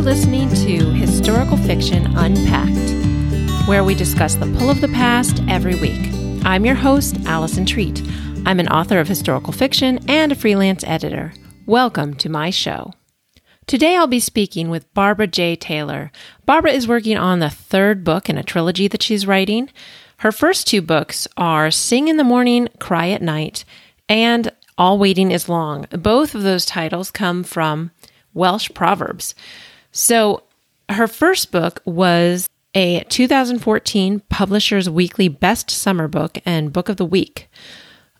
You're listening to Historical Fiction Unpacked, where we discuss the pull of the past every week. I'm your host, Allison Treat. I'm an author of historical fiction and a freelance editor. Welcome to my show. Today I'll be speaking with Barbara J. Taylor. Barbara is working on the third book in a trilogy that she's writing. Her first two books are Sing in the Morning, Cry at Night, and All Waiting is Long. Both of those titles come from Welsh proverbs. So her first book was a 2014 Publishers Weekly Best Summer Book and Book of the Week.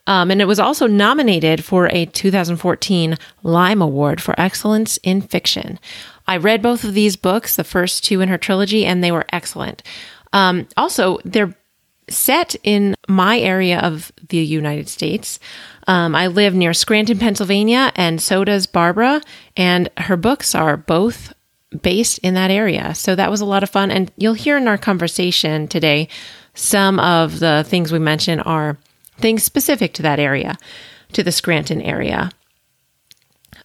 Um, and it was also nominated for a 2014 Lime Award for Excellence in Fiction. I read both of these books, the first two in her trilogy, and they were excellent. Um, also, they're set in my area of the United States. Um, I live near Scranton, Pennsylvania, and so does Barbara. And her books are both based in that area. So that was a lot of fun. And you'll hear in our conversation today, some of the things we mentioned are things specific to that area, to the Scranton area.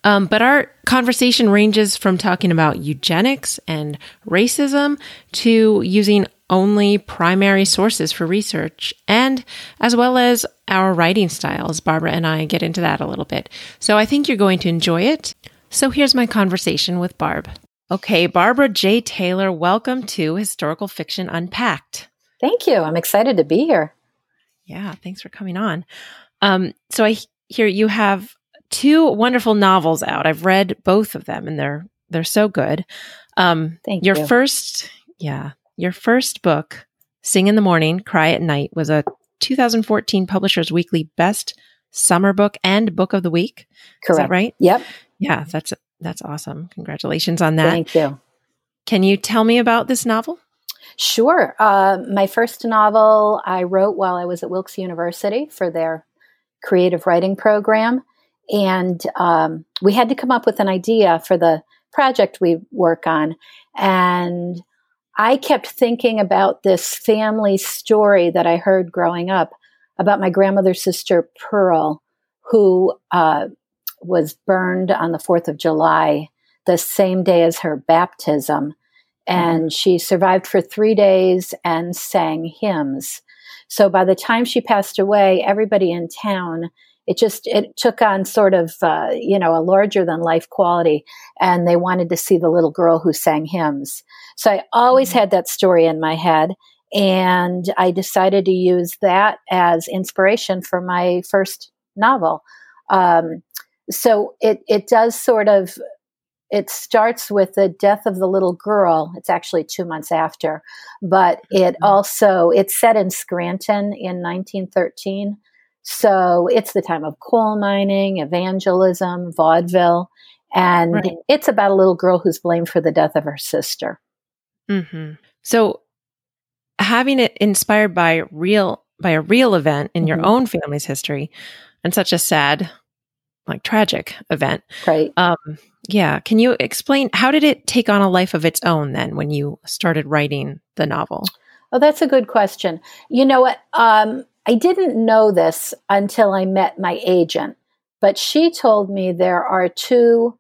Um, but our conversation ranges from talking about eugenics and racism to using only primary sources for research, and as well as our writing styles. Barbara and I get into that a little bit. So I think you're going to enjoy it. So here's my conversation with Barb. Okay, Barbara J. Taylor, welcome to Historical Fiction Unpacked. Thank you. I'm excited to be here. Yeah, thanks for coming on. Um, so I hear you have two wonderful novels out. I've read both of them, and they're they're so good. Um, Thank your you. first, yeah, your first book, "Sing in the Morning, Cry at Night," was a 2014 Publishers Weekly Best Summer Book and Book of the Week. Correct. Is that right? Yep. Yeah, that's that's awesome. Congratulations on that. Thank you. Can you tell me about this novel? Sure. Uh, my first novel I wrote while I was at Wilkes University for their creative writing program. And um, we had to come up with an idea for the project we work on. And I kept thinking about this family story that I heard growing up about my grandmother's sister, Pearl, who uh, was burned on the 4th of July, the same day as her baptism. And she survived for three days and sang hymns. So by the time she passed away, everybody in town, it just it took on sort of uh, you know a larger than life quality, and they wanted to see the little girl who sang hymns. So I always had that story in my head, and I decided to use that as inspiration for my first novel. Um, so it it does sort of it starts with the death of the little girl. It's actually two months after but it also it's set in scranton in 1913 so it's the time of coal mining evangelism vaudeville and Right. it's about a little girl who's blamed for the death of her sister. Hmm So, having it inspired by real by a real event in your Mhm. own family's history, and such a sad, like tragic event. right Um, yeah, can you explain how did it take on a life of its own then when you started writing the novel? Oh, that's a good question. You know what? Um, I didn't know this until I met my agent, but she told me there are two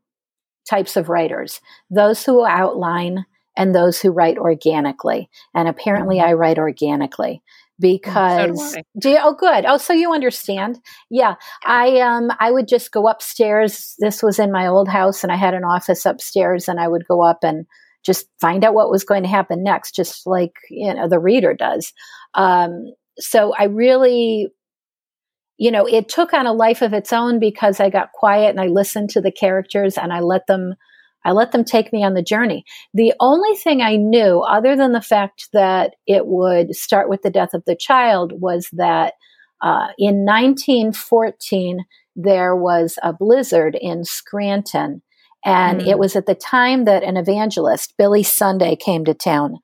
types of writers those who outline and those who write organically. And apparently, I write organically because I. do you, oh good. Oh so you understand. Yeah. I um i would just go upstairs. This was in my old house and i had an office upstairs and i would go up and just find out what was going to happen next just like you know the reader does. Um so i really you know it took on a life of its own because i got quiet and i listened to the characters and i let them i let them take me on the journey the only thing I knew, other than the fact that it would start with the death of the child, was that uh, in 1914 there was a blizzard in Scranton. And Mm. it was at the time that an evangelist, Billy Sunday, came to town.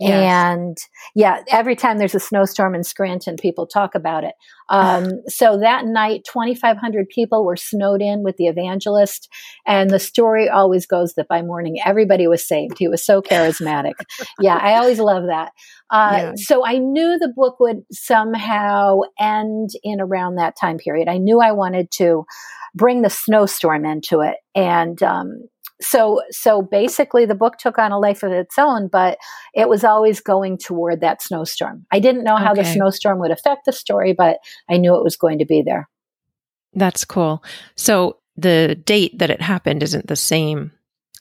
Yes. And yeah, every time there's a snowstorm in Scranton, people talk about it. Um, so that night, 2,500 people were snowed in with the evangelist. And the story always goes that by morning, everybody was saved. He was so charismatic. yeah, I always love that. Uh, Yeah. So I knew the book would somehow end in around that time period. I knew I wanted to bring the snowstorm into it. And um, so so basically the book took on a life of its own but it was always going toward that snowstorm. I didn't know how okay. the snowstorm would affect the story but i knew it was going to be there. That's cool. So the date that it happened isn't the same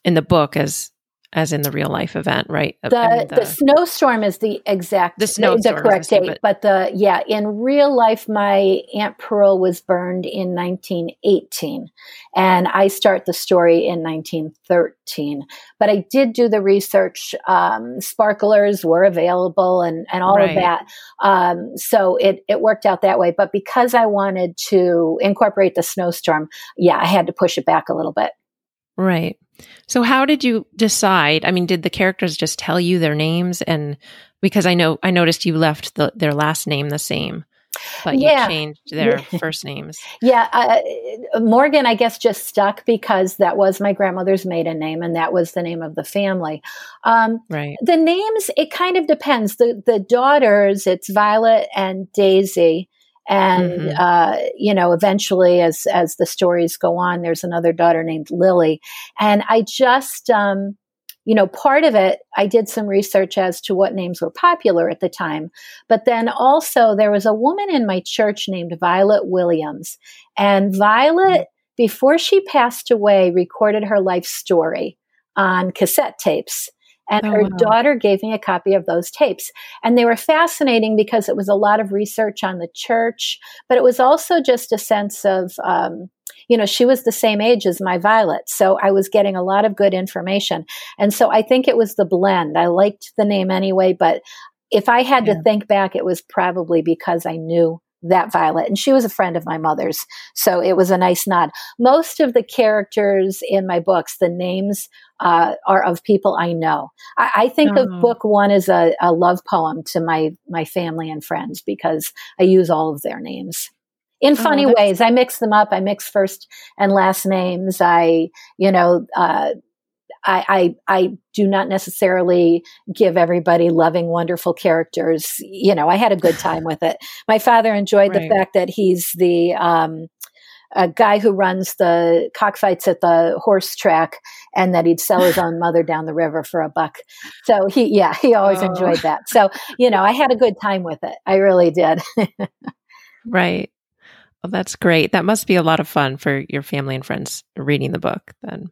in the book as as in the real life event, right? The, I mean, the, the, snowstorm is the exact the, snowstorm the correct date, but, but the yeah, in real life, my aunt Pearl was burned in 1918, and I start the story in 1913. But I did do the research. Um, sparklers were available, and and all right. of that. Um, so it it worked out that way. But because I wanted to incorporate the snowstorm, yeah, I had to push it back a little bit. Right. So how did you decide? I mean, did the characters just tell you their names and because I know I noticed you left the, their last name the same, but yeah. you changed their first names. Yeah, uh, Morgan I guess just stuck because that was my grandmother's maiden name and that was the name of the family. Um, right. The names it kind of depends. The the daughters it's Violet and Daisy and mm-hmm. uh, you know eventually as as the stories go on there's another daughter named lily. And i just um, you know part of it i did some research as to what names were popular at the time. But then also there was a woman in my church named violet williams. And violet before she passed away recorded her life story on cassette tapes and oh, her wow. daughter gave me a copy of those tapes. And they were fascinating because it was a lot of research on the church, but it was also just a sense of, um, you know, she was the same age as my Violet. So I was getting a lot of good information. And so I think it was the blend. I liked the name anyway, but if I had yeah. to think back, it was probably because I knew that Violet. And she was a friend of my mother's. So it was a nice nod. Most of the characters in my books, the names uh, are of people I know. I, I think oh. of book one as a, a, love poem to my, my family and friends because I use all of their names. In oh, funny oh, ways, I mix them up. I mix first and last names. I, you know, uh, I, I, I do not necessarily give everybody loving, wonderful characters. You know, I had a good time with it. My father enjoyed right. the fact that he's the um, a guy who runs the cockfights at the horse track, and that he'd sell his own mother down the river for a buck. So he, yeah, he always oh. enjoyed that. So you know, I had a good time with it. I really did. right. Well, that's great. That must be a lot of fun for your family and friends reading the book then.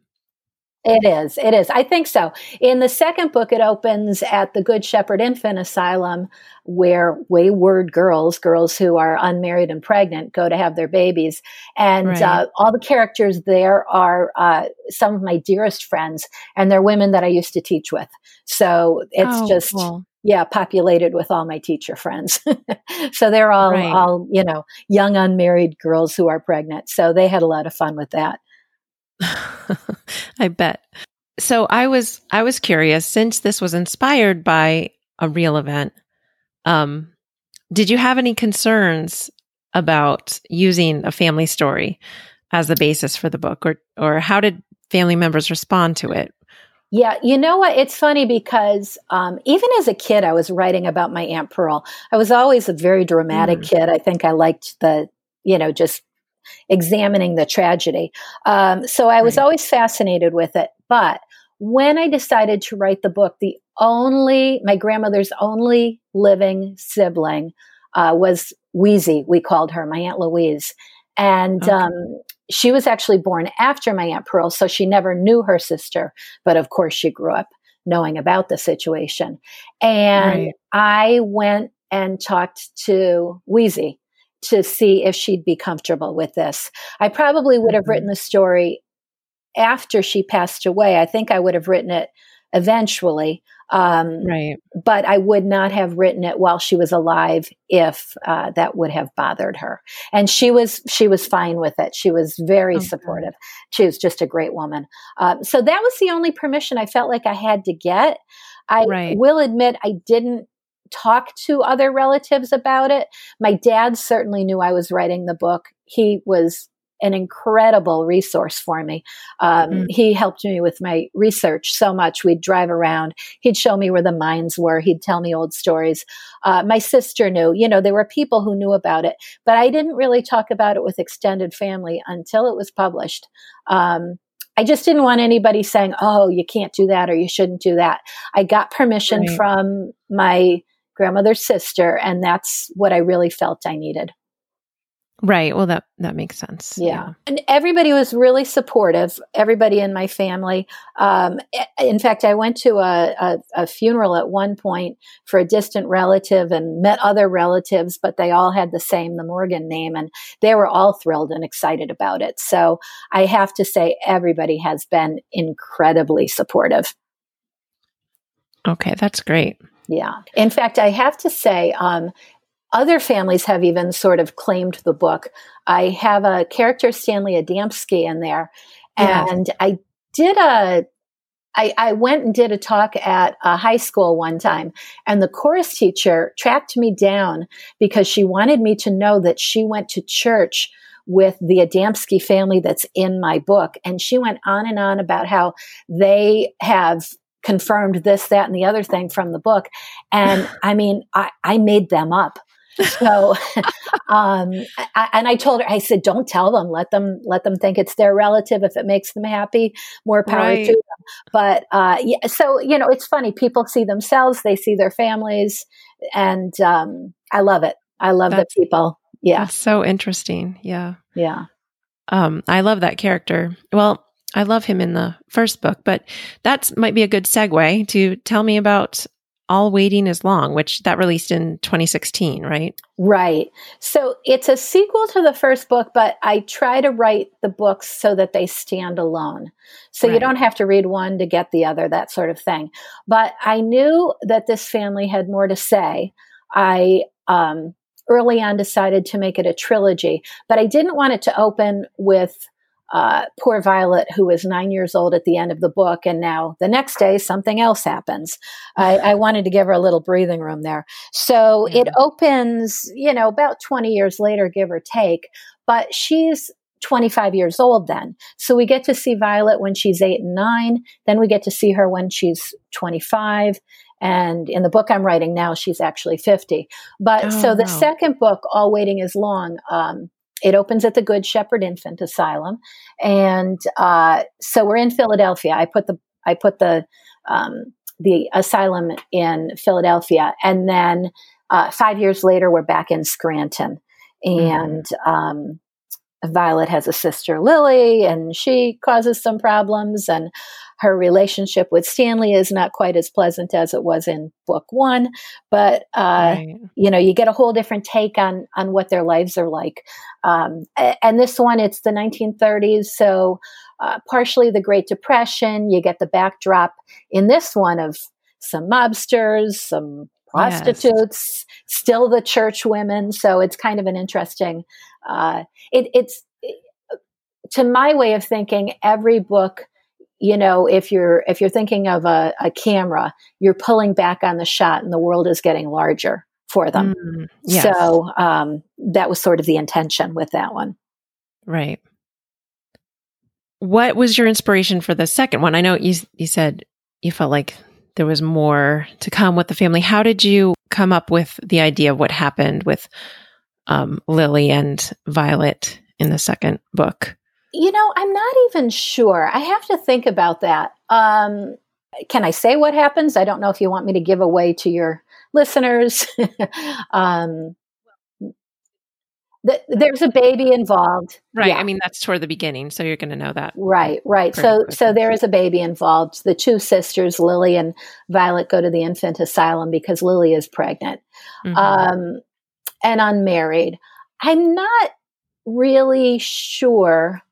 It is. It is. I think so. In the second book, it opens at the Good Shepherd Infant Asylum, where wayward girls, girls who are unmarried and pregnant, go to have their babies. And right. uh, all the characters there are uh, some of my dearest friends, and they're women that I used to teach with. So it's oh, just. Cool. Yeah, populated with all my teacher friends. so they're all, right. all, you know, young unmarried girls who are pregnant. So they had a lot of fun with that. I bet. So I was I was curious since this was inspired by a real event. Um, did you have any concerns about using a family story as the basis for the book, or or how did family members respond to it? Yeah, you know what? It's funny because um, even as a kid, I was writing about my Aunt Pearl. I was always a very dramatic mm. kid. I think I liked the, you know, just examining the tragedy. Um, so I was right. always fascinated with it. But when I decided to write the book, the only, my grandmother's only living sibling uh, was Wheezy, we called her, my Aunt Louise. And okay. um, she was actually born after my Aunt Pearl, so she never knew her sister. But of course, she grew up knowing about the situation. And right. I went and talked to Wheezy to see if she'd be comfortable with this. I probably would have mm-hmm. written the story after she passed away. I think I would have written it eventually. Um, right. But I would not have written it while she was alive if uh, that would have bothered her. And she was she was fine with it. She was very okay. supportive. She was just a great woman. Uh, so that was the only permission I felt like I had to get. I right. will admit I didn't talk to other relatives about it. My dad certainly knew I was writing the book. He was an incredible resource for me. Um, mm. He helped me with my research so much. We'd drive around. He'd show me where the mines were. He'd tell me old stories. Uh, my sister knew. You know, there were people who knew about it, but I didn't really talk about it with extended family until it was published. Um, I just didn't want anybody saying, "Oh, you can't do that or you shouldn't do that." I got permission right. from my grandmother's sister, and that's what I really felt I needed. Right. Well, that that makes sense. Yeah. yeah. And everybody was really supportive. Everybody in my family. Um, in fact, I went to a, a, a, funeral at one point for a distant relative and met other relatives, but they all had the same, the Morgan name, and they were all thrilled and excited about it. So I have to say, everybody has been incredibly supportive. Okay, that's great. Yeah. In fact, I have to say, um, other families have even sort of claimed the book. I have a character, Stanley Adamski, in there. And I did a I, I, went and did a talk at a high school one time, and the chorus teacher tracked me down because she wanted me to know that she went to church with the Adamski family that's in my book. And she went on and on about how they have confirmed this, that, and the other thing from the book. And I mean, I, I made them up. So um, I, and i told her i said don't tell them. Let them let them think it's their relative if it makes them happy more power right. to them. But uh, yeah, so you know it's funny. People see themselves they see their families and um, i love it. I love that's, the people. Yeah. so interesting. Yeah. Yeah. Um, i love that character. Well I love him in the first book, but that might be a good segue to tell me about all Waiting is Long, which that released in 2016, right? Right. So it's a sequel to the first book, but I try to write the books so that they stand alone. So right. you don't have to read one to get the other, that sort of thing. But I knew that this family had more to say. I um, early on decided to make it a trilogy, but I didn't want it to open with uh, poor Violet, who was nine years old at the end of the book, and now the next day something else happens. I, I wanted to give her a little breathing room there. So yeah. it opens, you know, about 20 years later, give or take, but she's 25 years old then. So we get to see Violet when she's eight and nine. Then we get to see her when she's 25. And in the book I'm writing now, she's actually 50. But oh, so the second book, All Waiting is Long, um, it opens at the Good Shepherd Infant Asylum, and uh, so we're in Philadelphia. I put the I put the um, the asylum in Philadelphia, and then uh, five years later, we're back in Scranton, and mm-hmm. um, Violet has a sister, Lily, and she causes some problems. And her relationship with Stanley is not quite as pleasant as it was in book one. But uh, right. you know, you get a whole different take on on what their lives are like. Um, and this one, it's the 1930s, so uh, partially the Great Depression. You get the backdrop in this one of some mobsters, some prostitutes, yes. still the church women. So it's kind of an interesting. Uh, it, it's it, to my way of thinking. Every book, you know, if you're if you're thinking of a, a camera, you're pulling back on the shot, and the world is getting larger for them. Mm, yes. So um, that was sort of the intention with that one. Right. What was your inspiration for the second one? I know you you said you felt like there was more to come with the family. How did you come up with the idea of what happened with um, Lily and Violet in the second book? You know, I'm not even sure. I have to think about that. Um, can I say what happens? I don't know if you want me to give away to your listeners. um, there's a baby involved. Right. Yeah. I mean, that's toward the beginning, so you're going to know that. Right. Right. So, quickly. so there is a baby involved. The two sisters, Lily and Violet, go to the infant asylum because Lily is pregnant mm-hmm. um, and unmarried. I'm not really sure.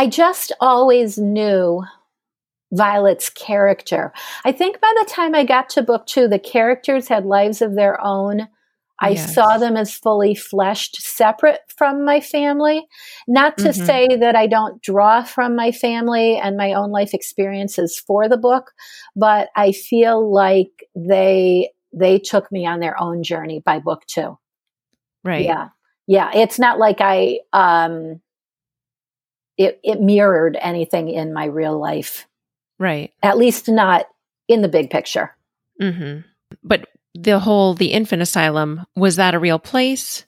I just always knew Violet's character. I think by the time I got to book two, the characters had lives of their own I yes. saw them as fully fleshed, separate from my family. Not to mm-hmm. say that I don't draw from my family and my own life experiences for the book, but I feel like they they took me on their own journey by book two. Right. Yeah. Yeah. It's not like I um it it mirrored anything in my real life. Right. At least not in the big picture. Mm-hmm. But the whole the infant asylum was that a real place?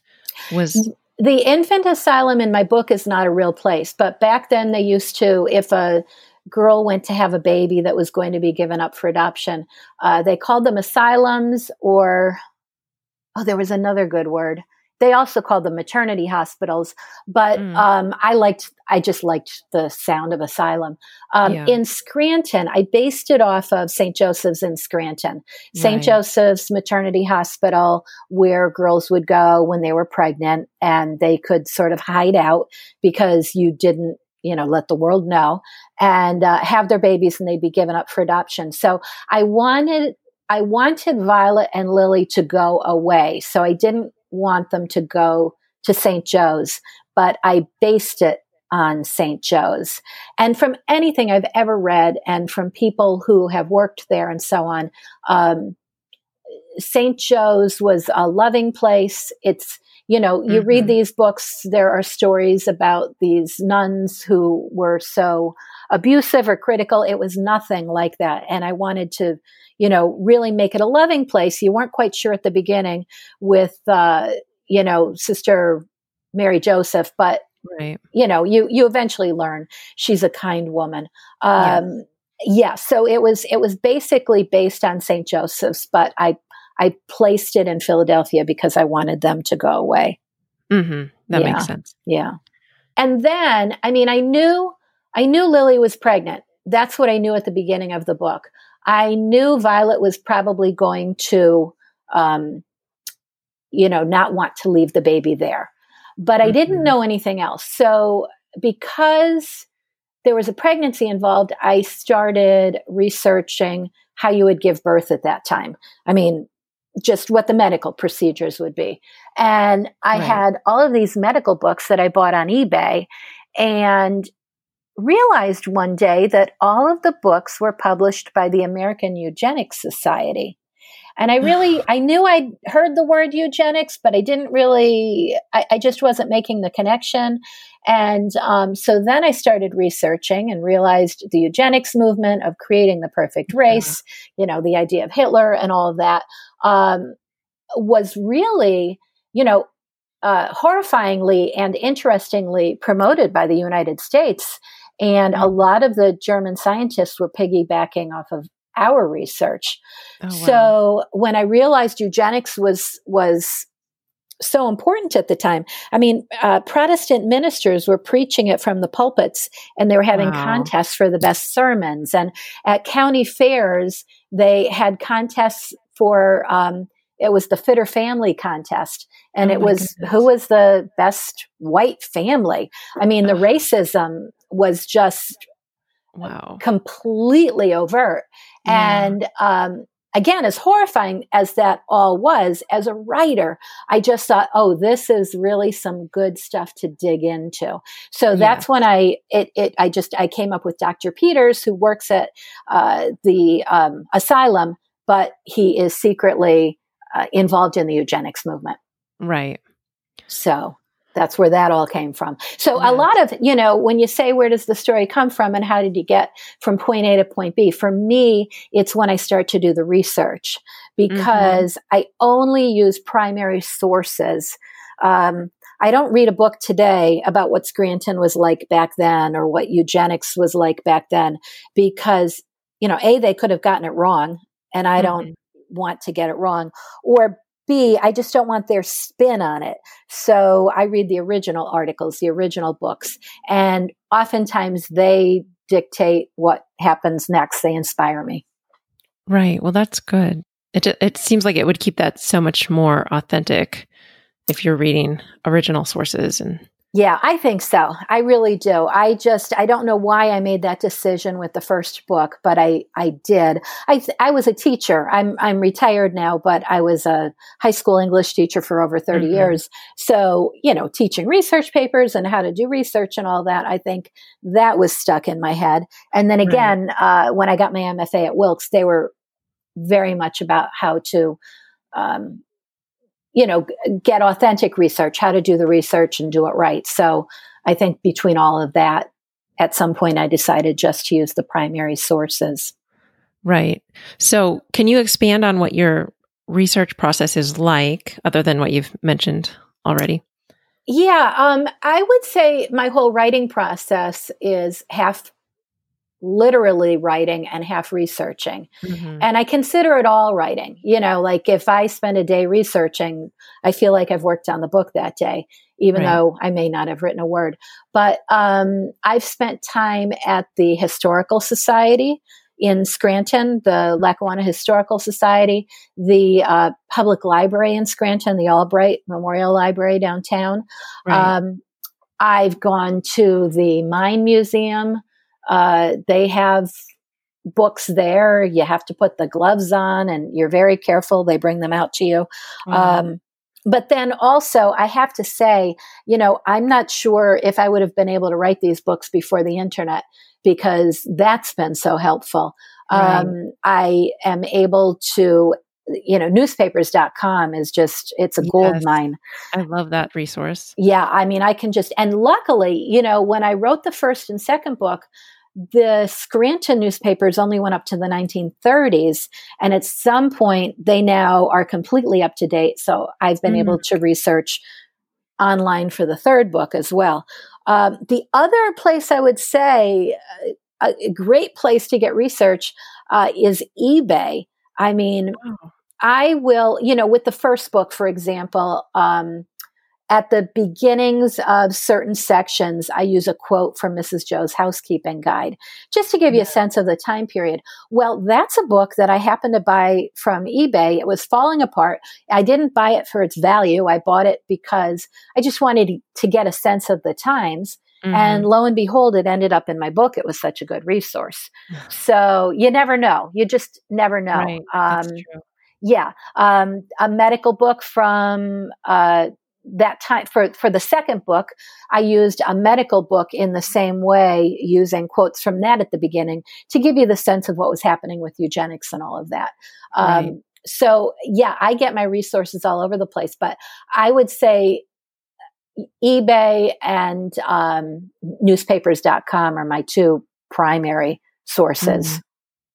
Was the infant asylum in my book is not a real place, but back then they used to, if a girl went to have a baby that was going to be given up for adoption, uh, they called them asylums or, oh, there was another good word. They also called them maternity hospitals, but mm. um, I liked, I just liked the sound of asylum. Um, yeah. In Scranton, I based it off of St. Joseph's in Scranton, St. Right. Joseph's Maternity Hospital, where girls would go when they were pregnant and they could sort of hide out because you didn't you know let the world know and uh, have their babies and they'd be given up for adoption so i wanted i wanted violet and lily to go away so i didn't want them to go to st joe's but i based it on st joe's. And from anything i've ever read and from people who have worked there and so on um, st joe's was a loving place. It's you know, you mm-hmm. read these books, there are stories about these nuns who were so abusive or critical. It was nothing like that. And I wanted to, you know, really make it a loving place. You weren't quite sure at the beginning with, uh, you know, Sister Mary Joseph, but right. you know, you you eventually learn she's a kind woman. Um, yeah. yeah. so it was it was basically based on St. Joseph's, but I I placed it in Philadelphia because I wanted them to go away. Mm-hmm. That yeah. makes sense. Yeah. And then, I mean, I knew, I knew Lily was pregnant. That's what I knew at the beginning of the book. I knew Violet was probably going to, um, you know, not want to leave the baby there, but mm-hmm. I didn't mm-hmm. know anything else. So because there was a pregnancy involved, I started researching how you would give birth at that time. I mean, just what the medical procedures would be. And I right. had all of these medical books that I bought on eBay and realized one day that all of the books were published by the American Eugenics Society. And I really, I knew I'd heard the word eugenics, but I didn't really, I, I just wasn't making the connection. And um, so then I started researching and realized the eugenics movement of creating the perfect race, yeah. you know, the idea of Hitler and all of that um, was really, you know, uh, horrifyingly and interestingly promoted by the United States. And a mm-hmm. lot of the German scientists were piggybacking off of our research. Oh, wow. So when I realized eugenics was was so important at the time. I mean, uh, Protestant ministers were preaching it from the pulpits and they were having wow. contests for the best sermons. And at county fairs, they had contests for, um, it was the fitter family contest. And oh it was goodness. who was the best white family. I mean, the racism was just wow. completely overt. Yeah. And, um, again, as horrifying as that all was, as a writer, I just thought, oh, this is really some good stuff to dig into. So that's when I it, it I just I came up with Dr. Peters, who works at uh, the um, asylum, but he is secretly uh, involved in the eugenics movement. Right. So that's where that all came from. So yeah. a lot of, you know, when you say where does the story come from and how did you get from point A to point B? For me, it's when I start to do the research because mm-hmm. I only use primary sources. Um, I don't read a book today about what Scranton was like back then or what eugenics was like back then because, you know, A, they could have gotten it wrong and I mm-hmm. don't want to get it wrong. Or B, I just don't want their spin on it. So I read the original articles, the original books, and oftentimes they dictate what happens next. They inspire me. Right. Well, that's good. It it seems like it would keep that so much more authentic if you're reading original sources and yeah, I think so. I really do. I just I don't know why I made that decision with the first book, but I I did. I I was a teacher. I'm I'm retired now, but I was a high school English teacher for over 30 mm-hmm. years. So, you know, teaching research papers and how to do research and all that, I think that was stuck in my head. And then again, right. uh, when I got my MFA at Wilkes, they were very much about how to um, you know, get authentic research, how to do the research and do it right. So I think between all of that, at some point I decided just to use the primary sources. Right. So can you expand on what your research process is like, other than what you've mentioned already? Yeah, um, I would say my whole writing process is half literally writing and half researching. Mm-hmm. And I consider it all writing. You know, like if I spend a day researching, I feel like I've worked on the book that day, even right. though I may not have written a word. But um, I've spent time at the Historical Society in Scranton, the Lackawanna Historical Society, the uh, public library in Scranton, the Albright Memorial Library downtown. Right. Um, I've gone to the Mine Museum. Uh, they have books there. You have to put the gloves on, and you're very careful. They bring them out to you. Mm-hmm. Um, but then also, I have to say, you know, I'm not sure if I would have been able to write these books before the internet because that's been so helpful. Right. Um, I am able to, you know, newspapers.com is just, it's a gold mine. I love that resource. Yeah. I mean, I can just, and luckily, you know, when I wrote the first and second book, the Scranton newspapers only went up to the 1930s. And at some point, they now are completely up to date. So I've been mm. able to research online for the third book as well. Um, the other place I would say, uh, a, great place to get research uh, is eBay. I mean, I will, you know, with the first book, for example, um, at the beginnings of certain sections, I use a quote from Mrs. Joe's housekeeping guide just to give you a sense of the time period. Well, that's a book that I happened to buy from eBay. It was falling apart. I didn't buy it for its value. I bought it because I just wanted to get a sense of the times. Mm-hmm. And lo and behold, it ended up in my book. It was such a good resource. so you never know. You just never know. Right. Um, yeah. Um, a medical book from uh, that time for for the second book i used a medical book in the same way using quotes from that at the beginning to give you the sense of what was happening with eugenics and all of that right. um, so yeah i get my resources all over the place but i would say ebay and um, newspapers.com are my two primary sources mm-hmm.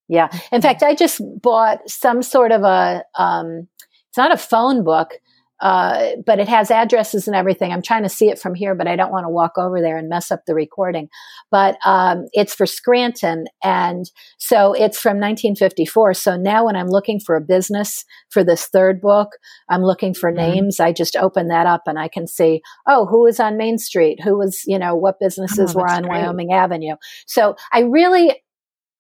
Yeah in fact i just bought some sort of a um, it's not a phone book uh, but it has addresses and everything. I'm trying to see it from here, but I don't want to walk over there and mess up the recording. But um, it's for Scranton, and so it's from 1954. So now, when I'm looking for a business for this third book, I'm looking for mm-hmm. names. I just open that up and I can see, oh, who was on Main Street? Who was, you know, what businesses oh, were on great. Wyoming Avenue? So I really,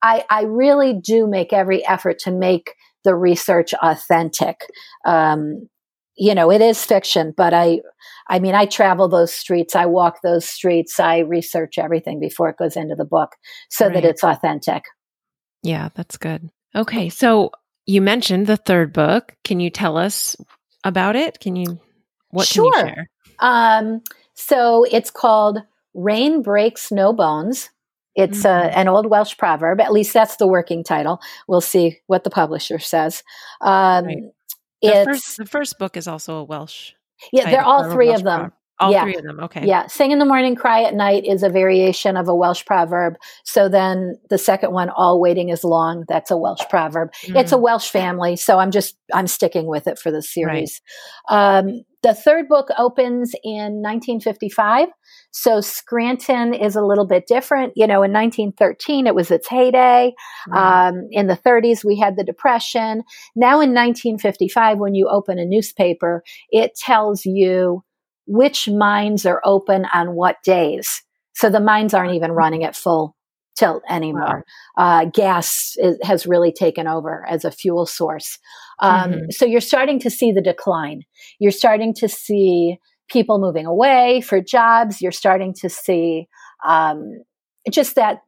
I, I really do make every effort to make the research authentic. Um, you know, it is fiction, but I, I mean, I travel those streets, I walk those streets, I research everything before it goes into the book so right. that it's authentic. Yeah, that's good. Okay, so you mentioned the third book. Can you tell us about it? Can you what sure. can you share? Um, so it's called Rain Breaks No Bones. It's uh, mm-hmm. an old Welsh proverb. At least that's the working title. We'll see what the publisher says. Um, right. The first, the first book is also a Welsh. Yeah, they're all three Welsh of them. All yeah. three of them. Okay. Yeah. Sing in the morning, cry at night is a variation of a Welsh proverb. So then the second one, all waiting is long, that's a Welsh proverb. Mm. It's a mm. Welsh family. So I'm just, I'm sticking with it for the series. Right. Um, the third book opens in 1955. So Scranton is a little bit different. You know, in 1913, it was its heyday. Mm. Um, in the 30s, we had the Depression. Now in 1955, when you open a newspaper, it tells you which mines are open on what days. So the mines aren't even running at full tilt anymore. Wow. Uh, gas is, has really taken over as a fuel source. Um, mm-hmm. So you're starting to see the decline. You're starting to see people moving away for jobs. You're starting to see um, just that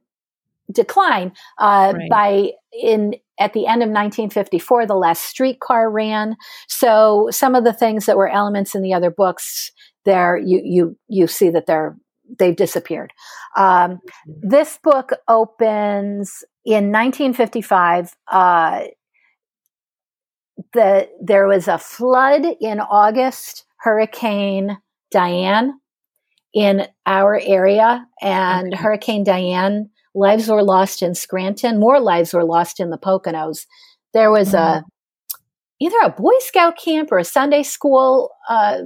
decline uh, right. by in at the end of 1954 the last streetcar ran so some of the things that were elements in the other books there you you you see that they're they've disappeared. Um, mm-hmm. This book opens in 1955. Uh, the there was a flood in August, Hurricane Diane in our area, and okay. Hurricane Diane lives were lost in Scranton. More lives were lost in the Poconos. There was mm-hmm. a either a Boy Scout camp or a Sunday school uh,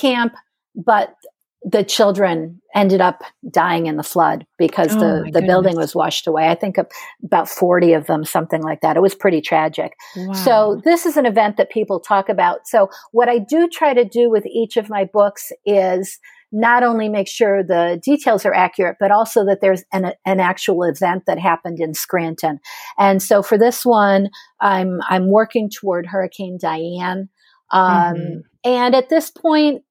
camp but the children ended up dying in the flood because Oh, the, the building was washed away. I think about 40 of them, something like that. It was pretty tragic. Wow. So this is an event that people talk about. So what I do try to do with each of my books is not only make sure the details are accurate, but also that there's an, an actual event that happened in Scranton. And so for this one, I'm, I'm working toward Hurricane Diane. Um, Mhm. and at this point,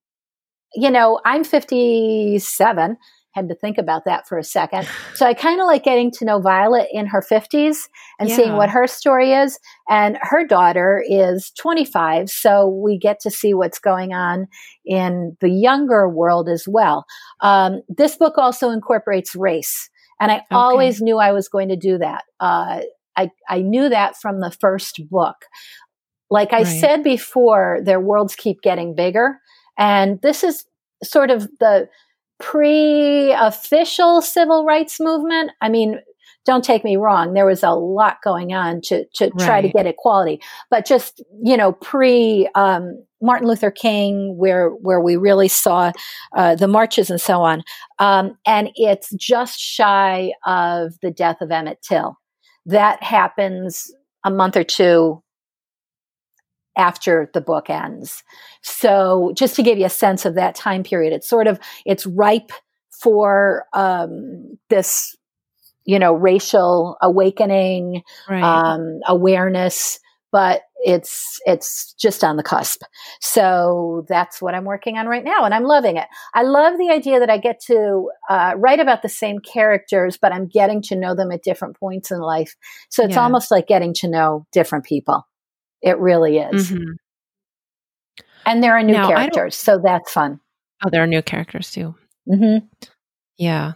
you know, I'm 57. Had to think about that for a second. So I kind of like getting to know Violet in her 50s and seeing what her story is. And her daughter is 25. So we get to see what's going on in the younger world as well. Um, this book also incorporates race. And I always knew I was going to do that. Uh, I, I knew that from the first book. Like I Right. said before, their worlds keep getting bigger. And this is sort of the pre official civil rights movement. I mean, don't take me wrong, there was a lot going on to, to try to get equality, but just, you know, pre um, Martin Luther King, where, where we really saw uh, the marches and so on. Um, and it's just shy of the death of Emmett Till. That happens a month or two after the book ends. So just to give you a sense of that time period, it's sort of it's ripe for um, this, you know, racial awakening, right. um, awareness, but it's it's just on the cusp. So that's what I'm working on right now, and I'm loving it. I love the idea that I get to uh, write about the same characters, but I'm getting to know them at different points in life. So it's Yeah. almost like getting to know different people. It really is. Mhm. And there are new Now, characters, so that's fun. Oh, there are new characters too. hmm Yeah.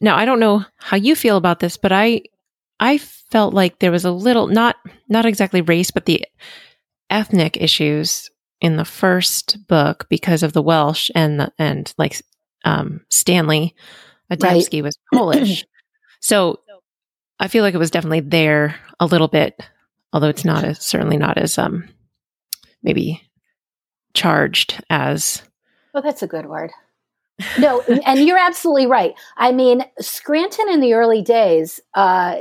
Now I don't know how you feel about this, but I I felt like there was a little not not exactly race, but the ethnic issues in the first book because of the Welsh and the, and like um, Stanley Adamski was Polish. so I feel like it was definitely there a little bit, although it's not as certainly not as um maybe charged as Well, that's a good word. No, and you're absolutely right. I mean, Scranton in the early days, uh,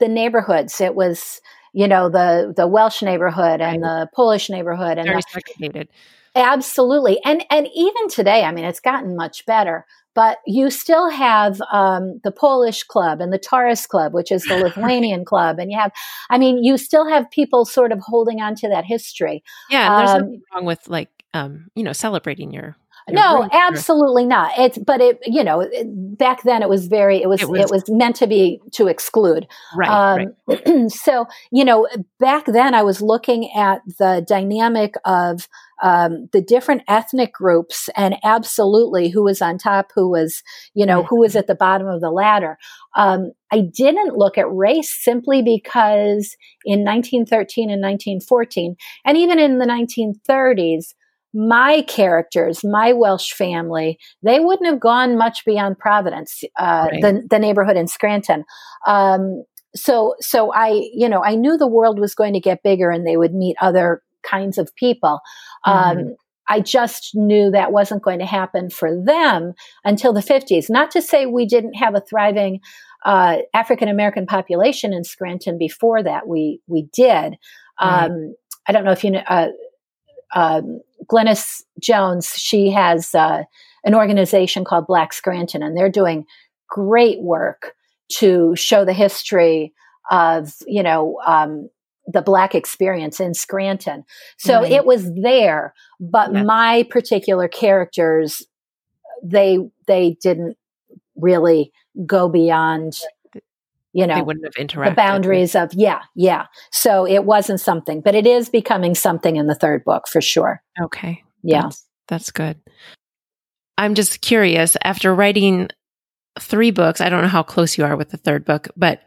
the neighborhoods, it was, you know, the the Welsh neighborhood and the Polish neighborhood and very the, segregated. Absolutely. And and even today, I mean, it's gotten much better. But you still have um, the Polish club and the Taurus club, which is the Lithuanian club, and you have, I mean, you still have people sort of holding on to that history. Yeah, there's Um, nothing wrong with like um, you know, celebrating your, your no, or- absolutely not. It's but it, you know, it, back then it was very, it was, It it was- was, meant to be to exclude. right, right. Um, so, you know, back then I was looking at the dynamic of um, the different ethnic groups and absolutely who was on top, who was, you know, Right. who was at the bottom of the ladder. Um, I didn't look at race simply because in 1913 and 1914, and even in the 1930s, my characters, my Welsh family, they wouldn't have gone much beyond Providence, uh, Right. the, the neighborhood in Scranton. Um, so, so I, you know, I knew the world was going to get bigger and they would meet other kinds of people. Um, Mhm. I just knew that wasn't going to happen for them until the 50s. Not to say we didn't have a thriving uh, African American population in Scranton before that. We we did. Right. Um, I don't know if you know. Uh, um, Glynis Johns, she has uh, an organization called Black Scranton, and they're doing great work to show the history of you know um, the Black experience in Scranton. So Right. it was there, but Yeah. my particular characters, they they didn't really go beyond, you they know, wouldn't have interacted. the boundaries of yeah, yeah. So it wasn't something, but it is becoming something in the third book for sure. Okay. Yeah. That's, that's good. I'm just curious after writing three books, I don't know how close you are with the third book, but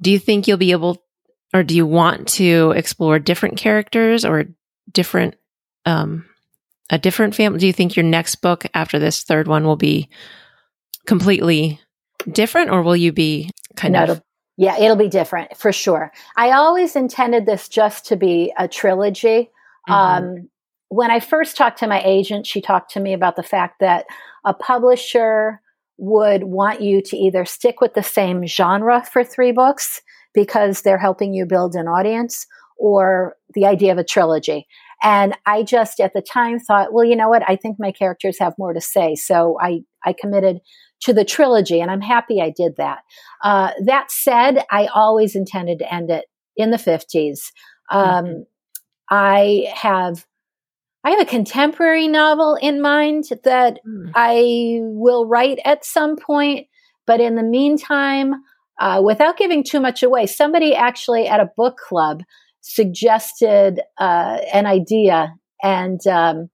do you think you'll be able or do you want to explore different characters or different um a different family? Do you think your next book after this third one will be completely different or will you be kind of yeah, it'll be different for sure. I always intended this just to be a trilogy. Mhm. Um, when I first talked to my agent, she talked to me about the fact that a publisher would want you to either stick with the same genre for three books because they're helping you build an audience or the idea of a trilogy. And I just at the time thought, well, you know what? I think my characters have more to say. So I, I committed to the trilogy and I'm happy I did that. Uh, that said, I always intended to end it in the 50s. Um, mm-hmm. I have I have a contemporary novel in mind that mm. I will write at some point. But in the meantime, uh, without giving too much away, somebody actually at a book club suggested uh, an idea and um,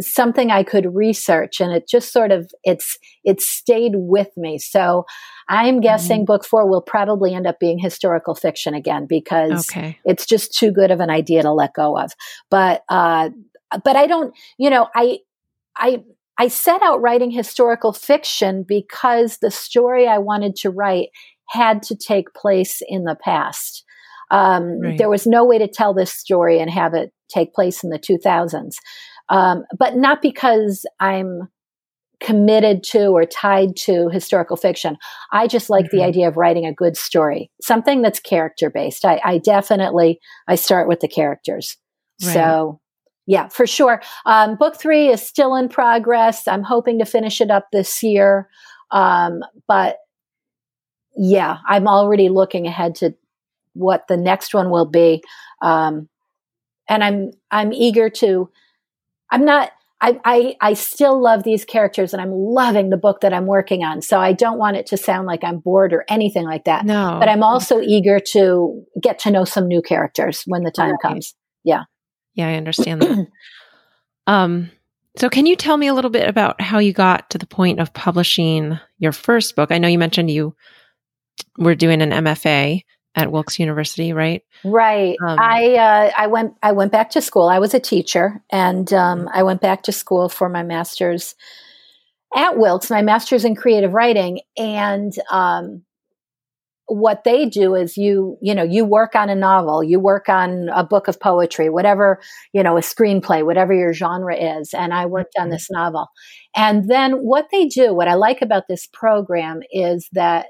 something I could research, and it just sort of it's it stayed with me. So I'm guessing mm-hmm. book four will probably end up being historical fiction again because okay. it's just too good of an idea to let go of. But uh, but I don't, you know, I, I, I set out writing historical fiction because the story I wanted to write had to take place in the past. Um, right. There was no way to tell this story and have it take place in the 2000s. Um, but not because I'm committed to or tied to historical fiction. I just like mm-hmm. the idea of writing a good story, something that's character based. I, I, definitely I start with the characters. Right. So yeah, for sure. Um, book three is still in progress. I'm hoping to finish it up this year. Um, but yeah, I'm already looking ahead to what the next one will be. Um, and I'm, I'm eager to, I'm not, I, I, I still love these characters and I'm loving the book that I'm working on. So I don't want it to sound like I'm bored or anything like that. No. But I'm also eager to get to know some new characters when the time right. comes. Yeah. Yeah, I understand that. um, so, can you tell me a little bit about how you got to the point of publishing your first book? I know you mentioned you were doing an MFA at Wilkes University, right? Right. Um, I uh, I went I went back to school. I was a teacher, and um, I went back to school for my master's at Wilkes, my master's in creative writing, and um, what they do is you you know you work on a novel you work on a book of poetry whatever you know a screenplay whatever your genre is and i worked on mm-hmm. this novel and then what they do what i like about this program is that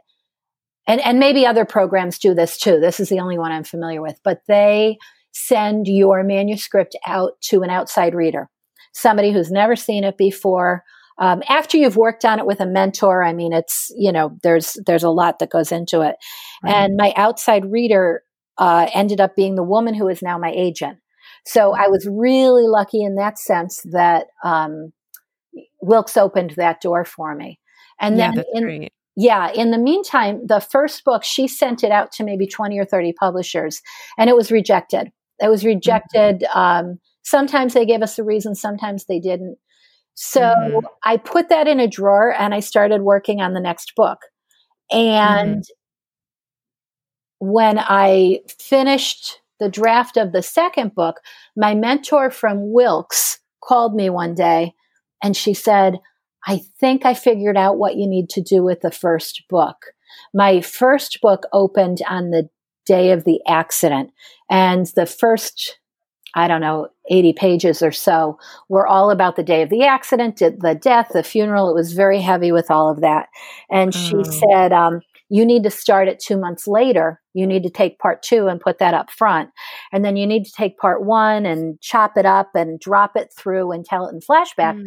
and and maybe other programs do this too. This is the only one i'm familiar with but they send your manuscript out to an outside reader somebody who's never seen it before. Um, after you've worked on it with a mentor i mean it's you know there's there's a lot that goes into it. Right. and my outside reader uh, ended up being the woman who is now my agent. So i was really lucky in that sense that um, wilkes opened that door for me. And yeah, then in, great. Yeah in the meantime the first book she sent it out to maybe 20 or 30 publishers and it was rejected it was rejected mm-hmm. um, sometimes they gave us a reason sometimes they didn't so mm-hmm. I put that in a drawer and I started working on the next book. And mm-hmm. when I finished the draft of the second book, my mentor from Wilkes called me one day and she said, I think I figured out what you need to do with the first book. My first book opened on the day of the accident, and the first I don't know, 80 pages or so were all about the day of the accident, the death, the funeral. It was very heavy with all of that. And she mm. said, um, you need to start it two months later. You need to take part two and put that up front. And then you need to take part one and chop it up and drop it through and tell it in flashback, mm.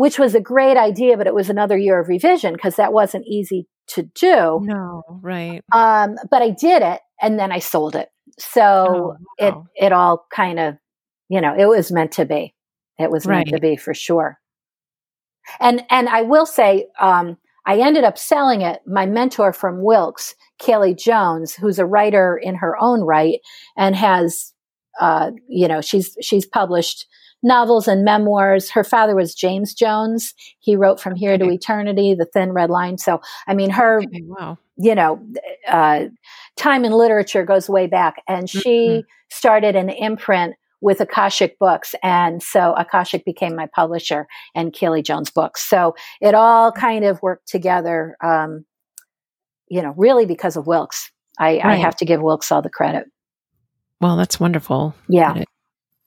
Which was a great idea, but it was another year of revision because that wasn't easy to do. No, right. Um, but I did it and then I sold it. So oh, wow. it it all kind of, you know, it was meant to be. It was right. meant to be for sure. And and I will say, um, I ended up selling it. My mentor from Wilkes, Kaylie Jones, who's a writer in her own right and has, uh, you know, she's she's published novels and memoirs. Her father was James Jones. He wrote From Here okay. to Eternity, The Thin Red Line. So, I mean, her, okay, wow. you know, uh, time in literature goes way back. And she mm-hmm. started an imprint with Akashic Books. And so Akashic became my publisher and Kaylie Jones Books. So it all kind of worked together, um, you know, really because of Wilkes. I, right. I have to give Wilkes all the credit. Well, that's wonderful. Yeah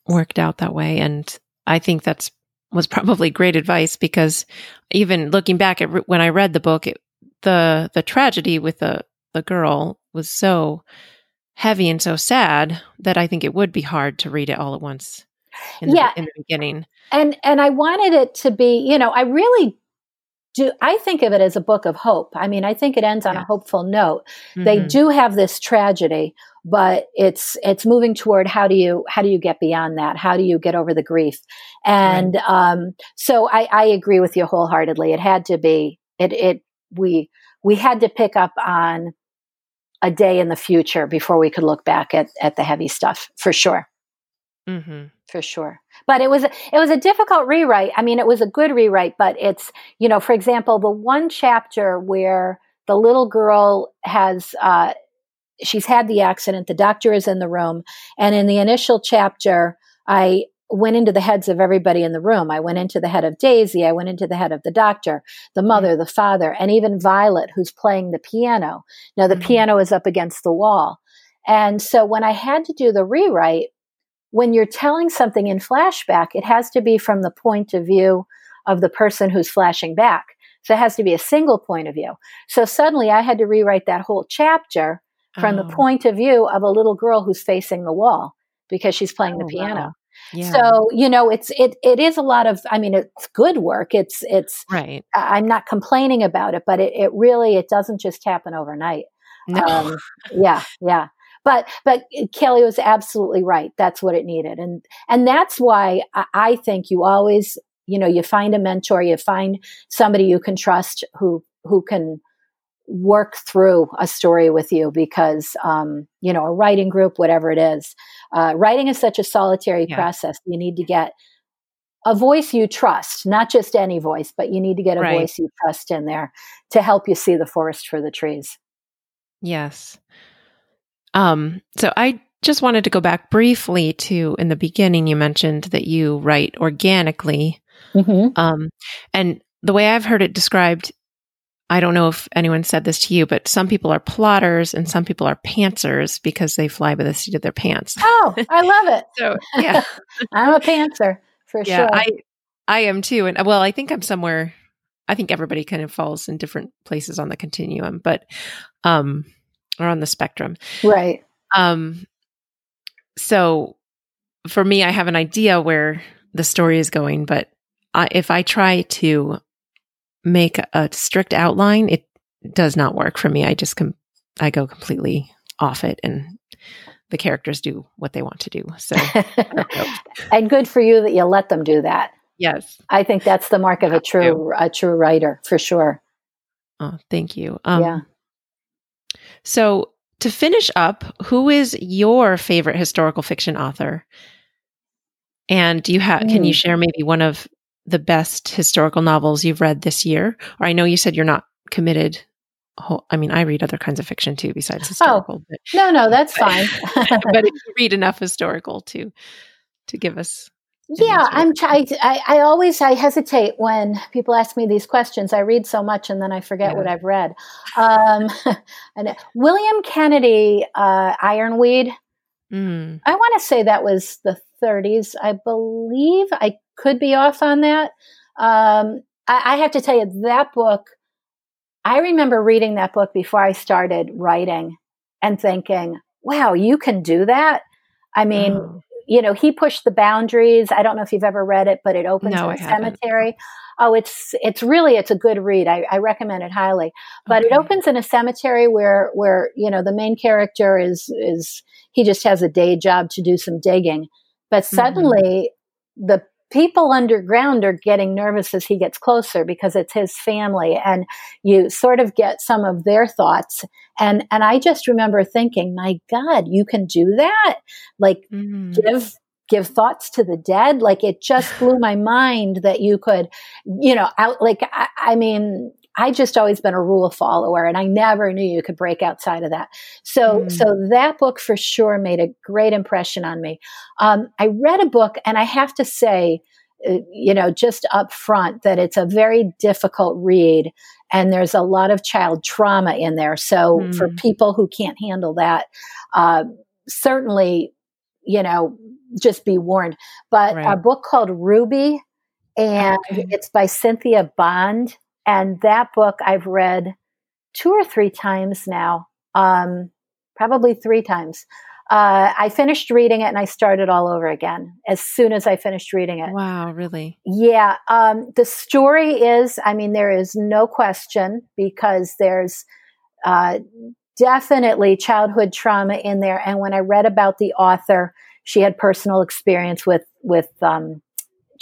worked out that way. And I think that's was probably great advice because even looking back at re- when I read the book, it, the the tragedy with the the girl was so heavy and so sad that I think it would be hard to read it all at once. In yeah, in the beginning, and and I wanted it to be, you know, I really do. I think of it as a book of hope. I mean, I think it ends on yeah. a hopeful note. Mm-hmm. They do have this tragedy, but it's it's moving toward how do you how do you get beyond that? How do you get over the grief? And right. um, so I, I agree with you wholeheartedly. It had to be it it we we had to pick up on a day in the future before we could look back at, at the heavy stuff for sure. Mm-hmm. For sure. But it was, it was a difficult rewrite. I mean, it was a good rewrite, but it's, you know, for example, the one chapter where the little girl has, uh, she's had the accident, the doctor is in the room. And in the initial chapter, I, went into the heads of everybody in the room. I went into the head of Daisy. I went into the head of the doctor, the mm-hmm. mother, the father, and even Violet, who's playing the piano. Now, the mm-hmm. piano is up against the wall. And so when I had to do the rewrite, when you're telling something in flashback, it has to be from the point of view of the person who's flashing back. So it has to be a single point of view. So suddenly I had to rewrite that whole chapter from oh. the point of view of a little girl who's facing the wall because she's playing oh, the piano. Wow. Yeah. So, you know, it's it it is a lot of I mean it's good work. It's it's right. I'm not complaining about it, but it, it really it doesn't just happen overnight. No. Um, yeah, yeah. But but Kelly was absolutely right. That's what it needed. And and that's why I, I think you always, you know, you find a mentor, you find somebody you can trust who who can work through a story with you because um, you know a writing group whatever it is uh, writing is such a solitary yeah. process you need to get a voice you trust not just any voice but you need to get a right. voice you trust in there to help you see the forest for the trees yes um so i just wanted to go back briefly to in the beginning you mentioned that you write organically mm-hmm. um and the way i've heard it described I don't know if anyone said this to you, but some people are plotters and some people are pantsers because they fly by the seat of their pants. Oh, I love it. so yeah, I'm a pantser for yeah, sure. I I am too, and well, I think I'm somewhere. I think everybody kind of falls in different places on the continuum, but um, or on the spectrum, right? Um, so for me, I have an idea where the story is going, but I, if I try to make a strict outline, it does not work for me. I just com- I go completely off it and the characters do what they want to do. So and good for you that you let them do that. Yes. I think that's the mark of a true a true writer for sure. Oh, thank you. Um, yeah. So to finish up, who is your favorite historical fiction author? And do you have mm. can you hmm. share maybe one of the best historical novels you've read this year? Or I know you said you're not committed. I mean, I read other kinds of fiction too, besides oh, historical. Oh, but, no, no, that's fine. but if you read enough historical to to give us. Yeah, I'm. I, I always I hesitate when people ask me these questions. I read so much and then I forget yeah. what I've read. Um, and William Kennedy, uh, Ironweed. Mm. I want to say that was the 30s, I believe. I could be off on that. Um, I, I have to tell you, that book, I remember reading that book before I started writing and thinking, wow, you can do that. I mean, oh. you know, he pushed the boundaries. I don't know if you've ever read it, but it opens no, in a cemetery. Oh, it's it's really it's a good read. I, I recommend it highly. But okay. it opens in a cemetery where where you know the main character is is he just has a day job to do some digging, but mm-hmm. suddenly mm-hmm. the people underground are getting nervous as he gets closer because it's his family and you sort of get some of their thoughts. And and i just remember thinking my god you can do that? Like mm-hmm. give give thoughts to the dead? Like it just blew my mind that you could you know out like I, I mean I just always been a rule follower and I never knew you could break outside of that. So, mm. so that book for sure made a great impression on me. Um, I read a book and I have to say, uh, you know, just up front that it's a very difficult read and there's a lot of child trauma in there. So mm. for people who can't handle that, uh, certainly you know, just be warned. But Right. a book called Ruby, and Okay. it's by Cynthia Bond. And that book I've read two or three times now, um, probably three times. Uh, I finished reading it and I started all over again as soon as I finished reading it. Wow, really? Yeah, um, the story is, I mean, there is no question because there's uh, definitely childhood trauma in there. And when I read about the author, she had personal experience with with um,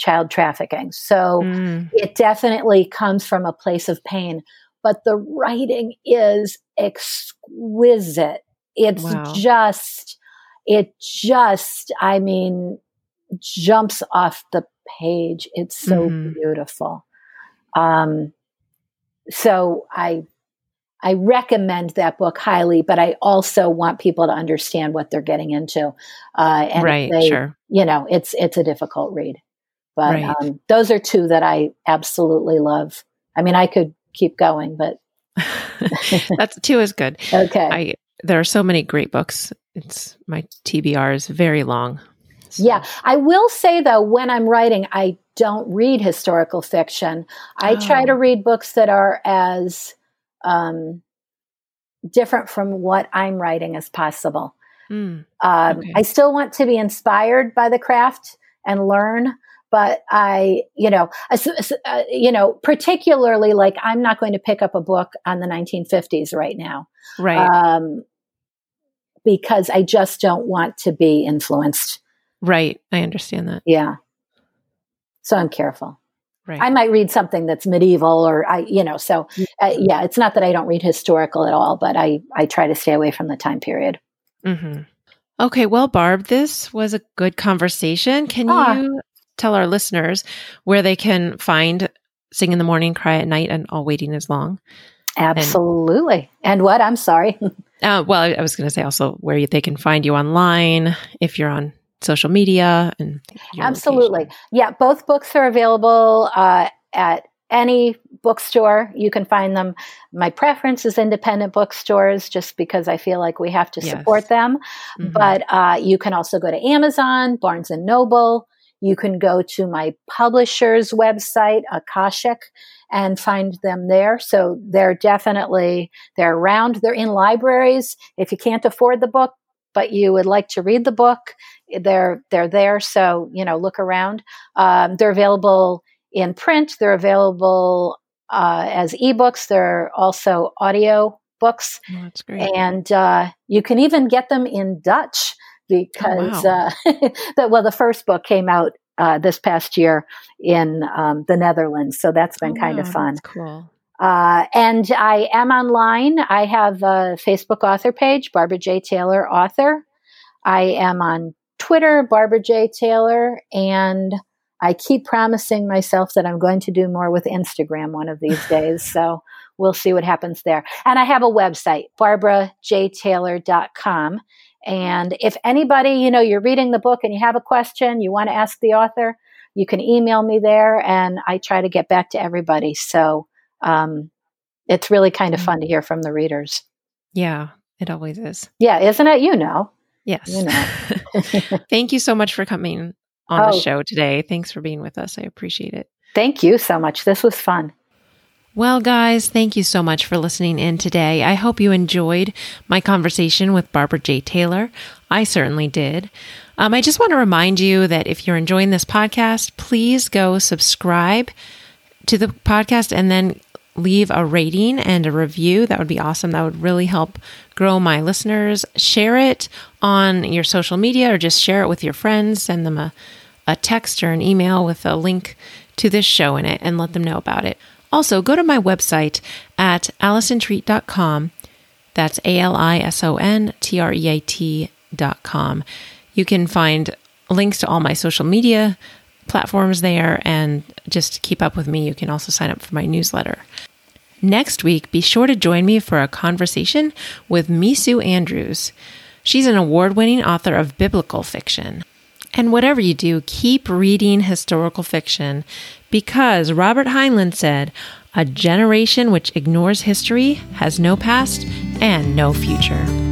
child trafficking. So Mm, it definitely comes from a place of pain. But the writing is exquisite. It's Wow. just, it just, I mean, jumps off the page. It's so Mhm. beautiful. Um, so I, I recommend that book highly, but I also want people to understand what they're getting into. Uh, and right, they, sure. you know, it's it's a difficult read. But Right. um, those are two that I absolutely love. I mean, I could keep going, but That's two is good. okay. I there are so many great books. It's my TBR is very long. So- Yeah, I will say though, when I'm writing, I don't read historical fiction. I try Oh. to read books that are as um, different from what I'm writing as possible. Mm, Um, Okay. I still want to be inspired by the craft and learn, but I, you know, uh, you know, particularly like I'm not going to pick up a book on the 1950s right now. right. um, because I just don't want to be influenced. right. I understand that. Yeah. So I'm careful. Right. I might read something that's medieval or I, you know, so uh, yeah, it's not that I don't read historical at all, but I, I try to stay away from the time period. hmm Okay, well, Barb, this was a good conversation. Can Ah. you tell our listeners where they can find Sing in the Morning, Cry at Night, and All Waiting is Long? Absolutely. And, what? I'm sorry. Uh, well, I, I was going to say also where you- they can find you online if you're on social media and Absolutely. location. Yeah, both books are available uh, at any bookstore. You can find them. My preference is independent bookstores just because I feel like we have to Yes. support them. Mhm. But uh, you can also go to Amazon, Barnes and Noble. You can go to my publisher's website, Akashic, and find them there. So they're definitely they're around. They're in libraries. If you can't afford the book, but you would like to read the book, they're they're there. So you know, look around. Um, they're available in print. They're available uh, as ebooks. They're also audio books Oh, that's great. and uh, you can even get them in Dutch because Oh, wow. uh, that well, the first book came out uh, this past year in um, the Netherlands, so that's been Oh, kind wow, of fun. Cool. Uh, and I am online. I have a Facebook author page, Barbara J. Taylor author. I am on Twitter, Barbara J. Taylor, and I keep promising myself that I'm going to do more with Instagram one of these days. So we'll see what happens there. And I have a website, barbara barbarajtaylor.com. And if anybody, you know, you're reading the book and you have a question, you want to ask the author, you can email me there and I try to get back to everybody. So um, it's really kind of fun to hear from the readers. Yeah, it always is. Yeah, isn't it? You know. Yes. You know. Thank you so much for coming on the Oh. show today. Thanks for being with us. I appreciate it. Thank you so much. This was fun. Well, guys, thank you so much for listening in today. I hope you enjoyed my conversation with Barbara J. Taylor. I certainly did. Um, I just want to remind you that if you're enjoying this podcast, please go subscribe to the podcast and then leave a rating and a review. That would be awesome. That would really help grow my listeners. Share it on your social media or just share it with your friends. Send them a, a text or an email with a link to this show in it and let them know about it. Also, go to my website at AlisonTreat.com. That's A L I S O N T R E A T dot com. You can find links to all my social media platforms there and just keep up with me. You can also sign up for my newsletter. Next week, be sure to join me for a conversation with Mesu Andrews. She's an award winning author of biblical fiction. And whatever you do, keep reading historical fiction because Robert Heinlein said, a generation which ignores history has no past and no future.